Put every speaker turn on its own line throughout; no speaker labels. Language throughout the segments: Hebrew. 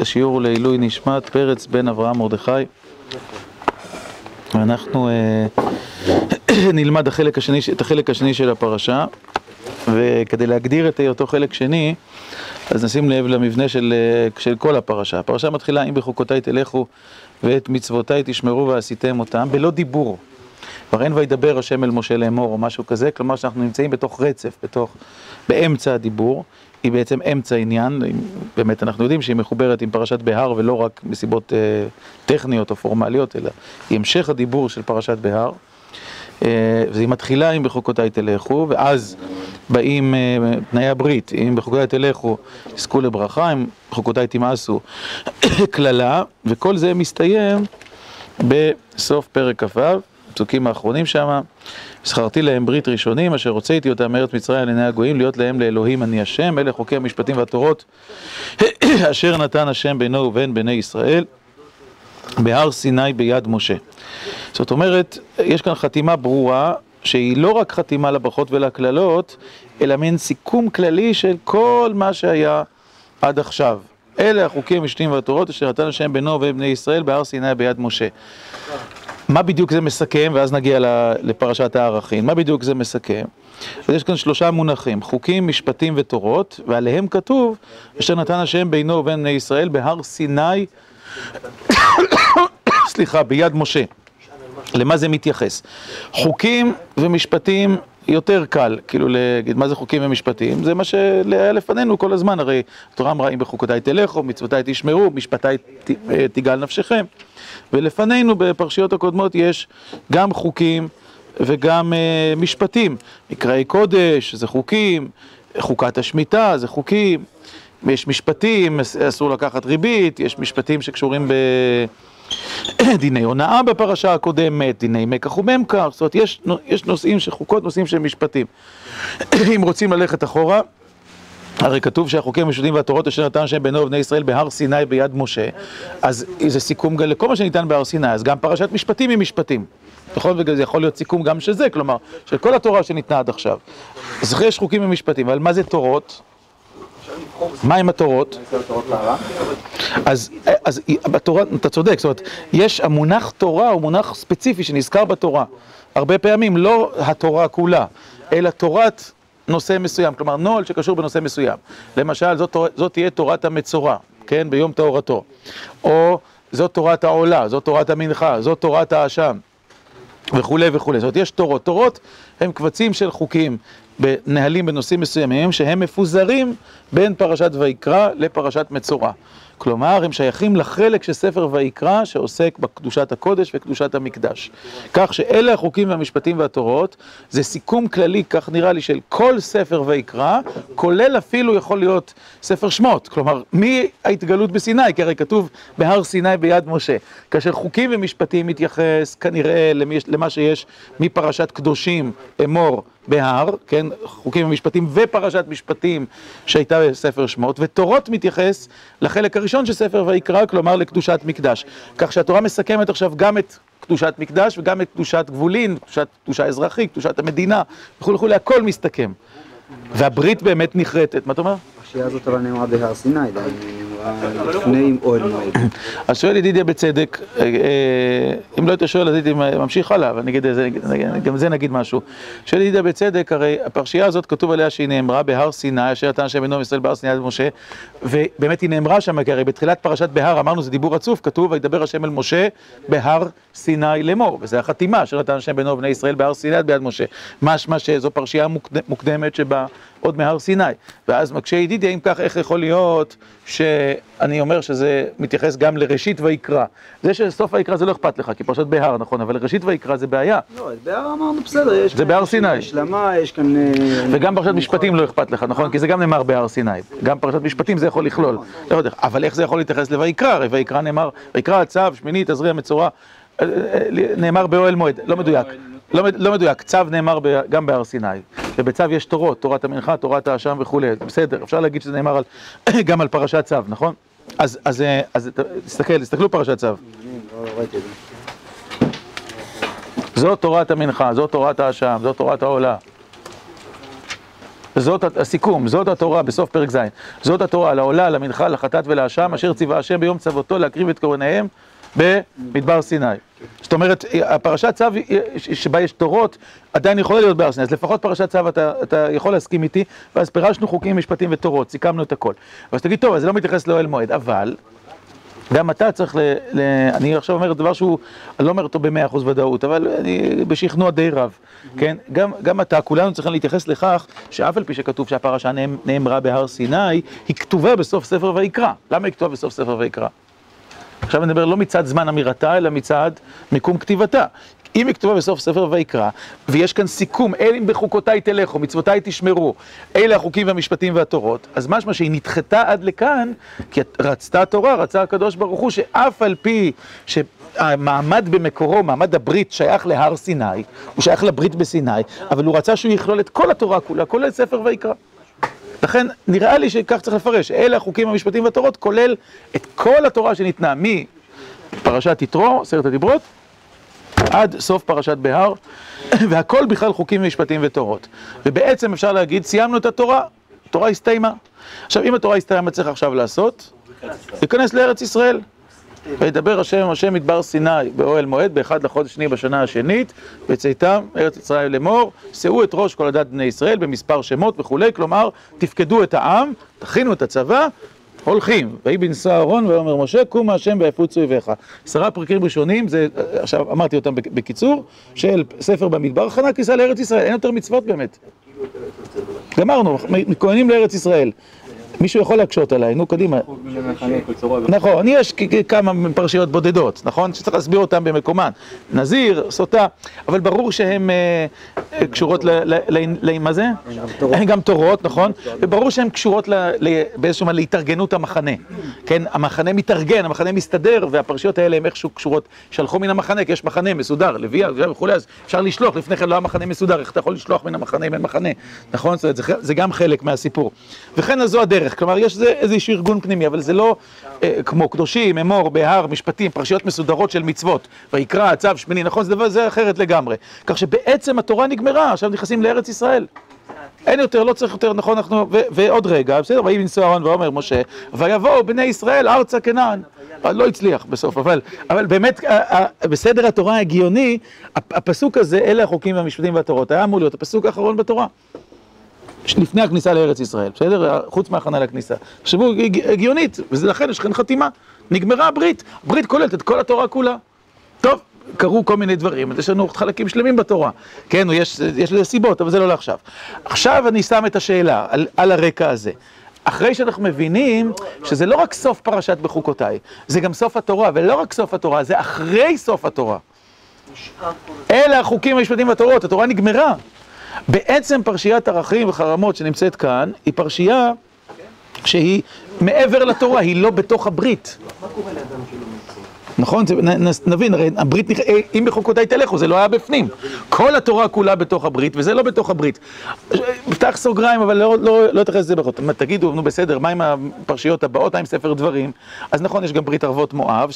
השיעור לעילוי נשמת פרץ בן אברהם מרדכי ואנחנו אה, נלמד החלק השני, את החלק השני של הפרשה וכדי להגדיר את אותו חלק שני אז נשים לב למבנה של, אה, של כל הפרשה. הפרשה מתחילה אם בחוקותיי תלכו ואת מצוותיי תשמרו ועשיתם אותם בלא דיבור. כבר אין וידבר השם אל משה לאמור או משהו כזה, כלומר שאנחנו נמצאים בתוך רצף, בתוך, באמצע הדיבור, היא בעצם אמצע עניין, באמת אנחנו יודעים שהיא מחוברת עם פרשת בהר ולא רק מסיבות אה, טכניות או פורמליות, אלא היא המשך הדיבור של פרשת בהר. אה, והיא מתחילה עם בחוקותיי תלכו, ואז באים אה, תנאי הברית, אם בחוקותיי תלכו, יזכו לברכה, אם בחוקותיי תמאסו, קללה, וכל זה מסתיים בסוף פרק כ"ו. הפסוקים האחרונים שם, זכרתי להם ברית ראשונים, אשר הוצאתי אותם מארץ מצרים על עיני הגויים, להיות להם לאלוהים אני השם, אלה חוקי המשפטים והתורות, אשר נתן השם בינו ובין בני ישראל, בהר סיני ביד משה. זאת אומרת, יש כאן חתימה ברורה, שהיא לא רק חתימה לברכות ולקללות, אלא מין סיכום כללי של כל מה שהיה עד עכשיו. אלה החוקים המשפטים והתורות, אשר נתן השם בינו ובין בני ישראל, בהר סיני ביד משה. מה בדיוק זה מסכם, ואז נגיע לפרשת הערכין, מה בדיוק זה מסכם? אז יש כאן שלושה מונחים, חוקים, משפטים ותורות, ועליהם כתוב, אשר נתן השם בינו ובין בני ישראל בהר סיני, סליחה, ביד משה. למה זה מתייחס? חוקים ומשפטים יותר קל, כאילו להגיד מה זה חוקים ומשפטים, זה מה שהיה לפנינו כל הזמן, הרי התורה אמרה אם בחוקותיי תלכו, מצוותיי תשמרו, משפטיי תגאל נפשכם. ולפנינו בפרשיות הקודמות יש גם חוקים וגם uh, משפטים. מקראי קודש זה חוקים, חוקת השמיטה זה חוקים, יש משפטים, אסור לקחת ריבית, יש משפטים שקשורים בדיני הונאה בפרשה הקודמת, דיני מקח וממכר, זאת אומרת יש, יש נושאים של חוקות, נושאים של משפטים. אם רוצים ללכת אחורה, הרי כתוב שהחוקים המשותים והתורות אשר נתן השם בינו ובני ישראל בהר סיני ביד משה אז זה סיכום לכל מה שניתן בהר סיני, אז גם פרשת משפטים היא משפטים זאת זה יכול להיות סיכום גם של זה, כלומר של כל התורה שניתנה עד עכשיו אז יש חוקים ומשפטים, אבל מה זה תורות? מה עם התורות? אז, אז בתורה, אתה צודק, זאת אומרת, יש, המונח תורה הוא מונח ספציפי שנזכר בתורה הרבה פעמים, לא התורה כולה, אלא תורת נושא מסוים, כלומר נוהל שקשור בנושא מסוים. למשל, זאת, זאת תהיה תורת המצורע, כן, ביום טהרתו. או זאת תורת העולה, זאת תורת המנחה, זאת תורת האשם, וכולי וכולי. זאת אומרת, יש תורות. תורות הם קבצים של חוקים בנהלים בנושאים מסוימים, שהם מפוזרים בין פרשת ויקרא לפרשת מצורע. כלומר, הם שייכים לחלק של ספר ויקרא שעוסק בקדושת הקודש וקדושת המקדש. כך שאלה החוקים והמשפטים והתורות, זה סיכום כללי, כך נראה לי, של כל ספר ויקרא, כולל אפילו יכול להיות ספר שמות. כלומר, מההתגלות בסיני, כי הרי כתוב בהר סיני ביד משה. כאשר חוקים ומשפטים מתייחס כנראה למה שיש מפרשת קדושים אמור. בהר, כן, חוקים ומשפטים ופרשת משפטים שהייתה בספר שמות, ותורות מתייחס לחלק הראשון של ספר ויקרא, כלומר לקדושת מקדש. כך שהתורה מסכמת עכשיו גם את קדושת מקדש וגם את קדושת גבולין, קדושת קדושה אזרחית, קדושת המדינה, וכולי וכולי, הכל מסתכם. והברית באמת נחרטת, מה אתה אומר?
הפרשייה הזאת אבל נאמרה בהר סיני, לפני אוהל מועד.
אז שואל ידידיה בצדק, אה, אם לא היית שואל אז הייתי ממשיך הלאה, אבל נגיד, גם זה נגיד משהו. שואל ידידיה בצדק, הרי הפרשייה הזאת כתוב עליה שהיא נאמרה בהר סיני, אשר נתן השם בנו ישראל בהר סיני עד משה, ובאמת היא נאמרה שם, כי הרי בתחילת פרשת בהר אמרנו זה דיבור רצוף, כתוב וידבר השם אל משה בהר סיני לאמור, וזה החתימה אשר נתן השם בנו ובני ישראל בהר סיני עד ביד משה. משמע שזו פרשייה מוקדמת שבה עוד מהר סיני. ואז מקשה ידידיה, אם כך, איך יכול להיות שאני אומר שזה מתייחס גם לראשית ויקרא. זה שסוף ויקרא זה לא אכפת לך, כי פרשת בהר, נכון, אבל ראשית ויקרא זה בעיה.
לא, את בהר אמרנו בסדר, יש
זה בהר סיני.
השלמה, יש כאן... אה,
וגם פרשת משפטים לא אכפת לך, נכון? כי זה גם נאמר בהר סיני. גם פרשת משפטים זה יכול לכלול. לא יודע, אבל איך זה יכול להתייחס לויקרא? הרי ויקרא נאמר, ויקרא הצו, שמינית, תזריע, מצורע, אה, אה, נאמר באוהל מועד, לא מדויק. לא, לא מדויק, צו נאמר ב, גם בהר סיני, ובצו יש תורות, תורת המנחה, תורת האשם וכולי, בסדר, אפשר להגיד שזה נאמר על, גם על פרשת צו, נכון? אז, אז, אז אז תסתכל, תסתכלו פרשת צו. זאת תורת המנחה, זאת תורת האשם, זאת תורת העולה. זאת הסיכום, זאת התורה בסוף פרק ז', זאת התורה לעולה, למנחה, לחטאת ולאשם, אשר ציווה השם ביום צוותו להקריב את קורבניהם במדבר סיני. זאת אומרת, הפרשת צו שבה יש תורות עדיין יכולה להיות בהר סיני, אז לפחות פרשת צו אתה יכול להסכים איתי, ואז פירשנו חוקים, משפטים ותורות, סיכמנו את הכל. ואז תגיד, טוב, אז זה לא מתייחס לאוהל מועד, אבל גם אתה צריך ל... אני עכשיו אומר דבר שהוא, אני לא אומר אותו במאה אחוז ודאות, אבל אני בשכנוע די רב, כן? גם אתה, כולנו צריכים להתייחס לכך שאף על פי שכתוב שהפרשה נאמרה בהר סיני, היא כתובה בסוף ספר ויקרא. למה היא כתובה בסוף ספר ויקרא? עכשיו אני מדבר לא מצד זמן אמירתה, אלא מצד מיקום כתיבתה. אם היא כתובה בסוף ספר ויקרא, ויש כאן סיכום, אלה אם בחוקותיי תלכו, מצוותיי תשמרו, אלה החוקים והמשפטים והתורות, אז משמע שהיא נדחתה עד לכאן, כי רצתה התורה, רצה הקדוש ברוך הוא, שאף על פי שהמעמד במקורו, מעמד הברית, שייך להר סיני, הוא שייך לברית בסיני, אבל הוא רצה שהוא יכלול את כל התורה כולה, כולל ספר ויקרא. לכן נראה לי שכך צריך לפרש, אלה החוקים המשפטיים והתורות, כולל את כל התורה שניתנה מפרשת יתרו, עשרת הדיברות, עד סוף פרשת בהר, והכל בכלל חוקים ומשפטים ותורות. ובעצם אפשר להגיד, סיימנו את התורה, התורה הסתיימה. עכשיו, אם התורה הסתיימה, מה צריך עכשיו לעשות? להיכנס לארץ ישראל. וידבר השם השם מדבר סיני באוהל מועד באחד לחודש שני בשנה השנית בצאתם ארץ ישראל לאמור שאו את ראש כל הדת בני ישראל במספר שמות וכולי כלומר תפקדו את העם תכינו את הצבא הולכים. ויהי בנשוא אהרון ויאמר משה קומה השם ויפוצו אויביך. עשרה פרקים ראשונים זה עכשיו אמרתי אותם בקיצור של ספר במדבר הכנה כניסה לארץ ישראל אין יותר מצוות באמת. גמרנו מכהנים לארץ ישראל מישהו יכול להקשות עליי, נו קדימה. נכון, יש כמה פרשיות בודדות, נכון? שצריך להסביר אותן במקומן. נזיר, סוטה, אבל ברור שהן קשורות ל... מה זה? הן גם תורות, נכון? וברור שהן קשורות באיזשהו מה להתארגנות המחנה. כן, המחנה מתארגן, המחנה מסתדר, והפרשיות האלה הן איכשהו קשורות, שלחו מן המחנה, כי יש מחנה מסודר, לוויה וכולי, אז אפשר לשלוח, לפני כן לא היה מחנה מסודר, איך אתה יכול לשלוח מן המחנה אם אין מחנה, נכון? זאת אומרת, זה גם חלק מהסיפור. וכן, זו הדרך. דרך, כלומר יש איזשהו ארגון פנימי, אבל זה לא אה, כמו קדושים, אמור, בהר, משפטים, פרשיות מסודרות של מצוות, ויקרא, צו, שמיני, נכון, זה דבר, זה אחרת לגמרי. כך שבעצם התורה נגמרה, עכשיו נכנסים לארץ ישראל. אין יותר, לא צריך יותר, נכון, אנחנו, ו, ועוד רגע, בסדר, ויהי בנשוא אהרון ואומר משה, ויבואו בני ישראל ארצה כנען. לא הצליח בסוף, אבל, אבל באמת, בסדר התורה ההגיוני, הפסוק הזה, אלה החוקים והמשפטים והתורות, היה אמור להיות הפסוק האחרון בתורה. לפני הכניסה לארץ ישראל, בסדר? חוץ מהכנה לכניסה. תחשבו, הגיונית, ולכן יש כאן חתימה. נגמרה הברית, הברית כוללת את כל התורה כולה. טוב, קרו כל מיני דברים, אז יש לנו חלקים שלמים בתורה. כן, יש, יש לזה סיבות, אבל זה לא לעכשיו. עכשיו אני שם את השאלה על, על הרקע הזה. אחרי שאנחנו מבינים שזה לא רק סוף פרשת בחוקותיי, זה גם סוף התורה, ולא רק סוף התורה, זה אחרי סוף התורה. אלה החוקים המשפטיים והתורות, התורה נגמרה. בעצם פרשיית ערכים וחרמות שנמצאת כאן, היא פרשייה שהיא מעבר לתורה, היא לא בתוך הברית. נכון? נבין, הרי הברית, אם בחוקותיי תלכו, זה לא היה בפנים. כל התורה כולה בתוך הברית, וזה לא בתוך הברית. פתח סוגריים, אבל לא אתייחס לזה בחוק. תגידו, נו בסדר, מה עם הפרשיות הבאות, מה עם ספר דברים? אז נכון, יש גם ברית ערבות מואב,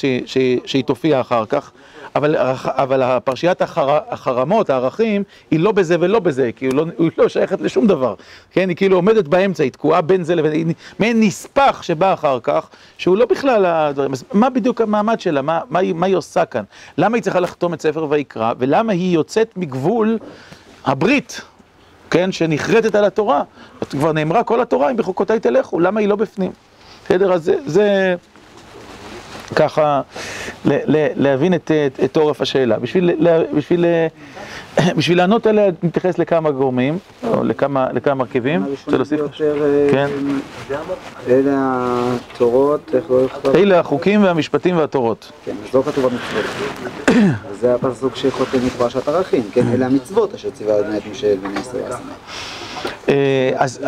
שהיא תופיע אחר כך. אבל, אבל הפרשיית החר, החרמות, הערכים, היא לא בזה ולא בזה, כי היא לא, היא לא שייכת לשום דבר, כן? היא כאילו עומדת באמצע, היא תקועה בין זה לבין, היא מעין נספח שבא אחר כך, שהוא לא בכלל הדברים. אז מה בדיוק המעמד שלה? מה, מה, מה היא עושה כאן? למה היא צריכה לחתום את ספר ויקרא? ולמה היא יוצאת מגבול הברית, כן? שנחרטת על התורה? כבר נאמרה כל התורה, אם בחוקותיי תלכו, למה היא לא בפנים? בסדר? אז זה... ככה להבין את עורף השאלה. בשביל לענות עליה נתייחס לכמה גורמים, או לכמה מרכיבים. רוצה להוסיף? כן.
אלה התורות, איך לא יכתוב?
אלה החוקים והמשפטים והתורות.
כן, אז לא כתוב המצוות. זה הפסוק שחותם מפרשת ערכים, כן? אלה המצוות אשר ציווה אדוני את משה בני ישראל.
אז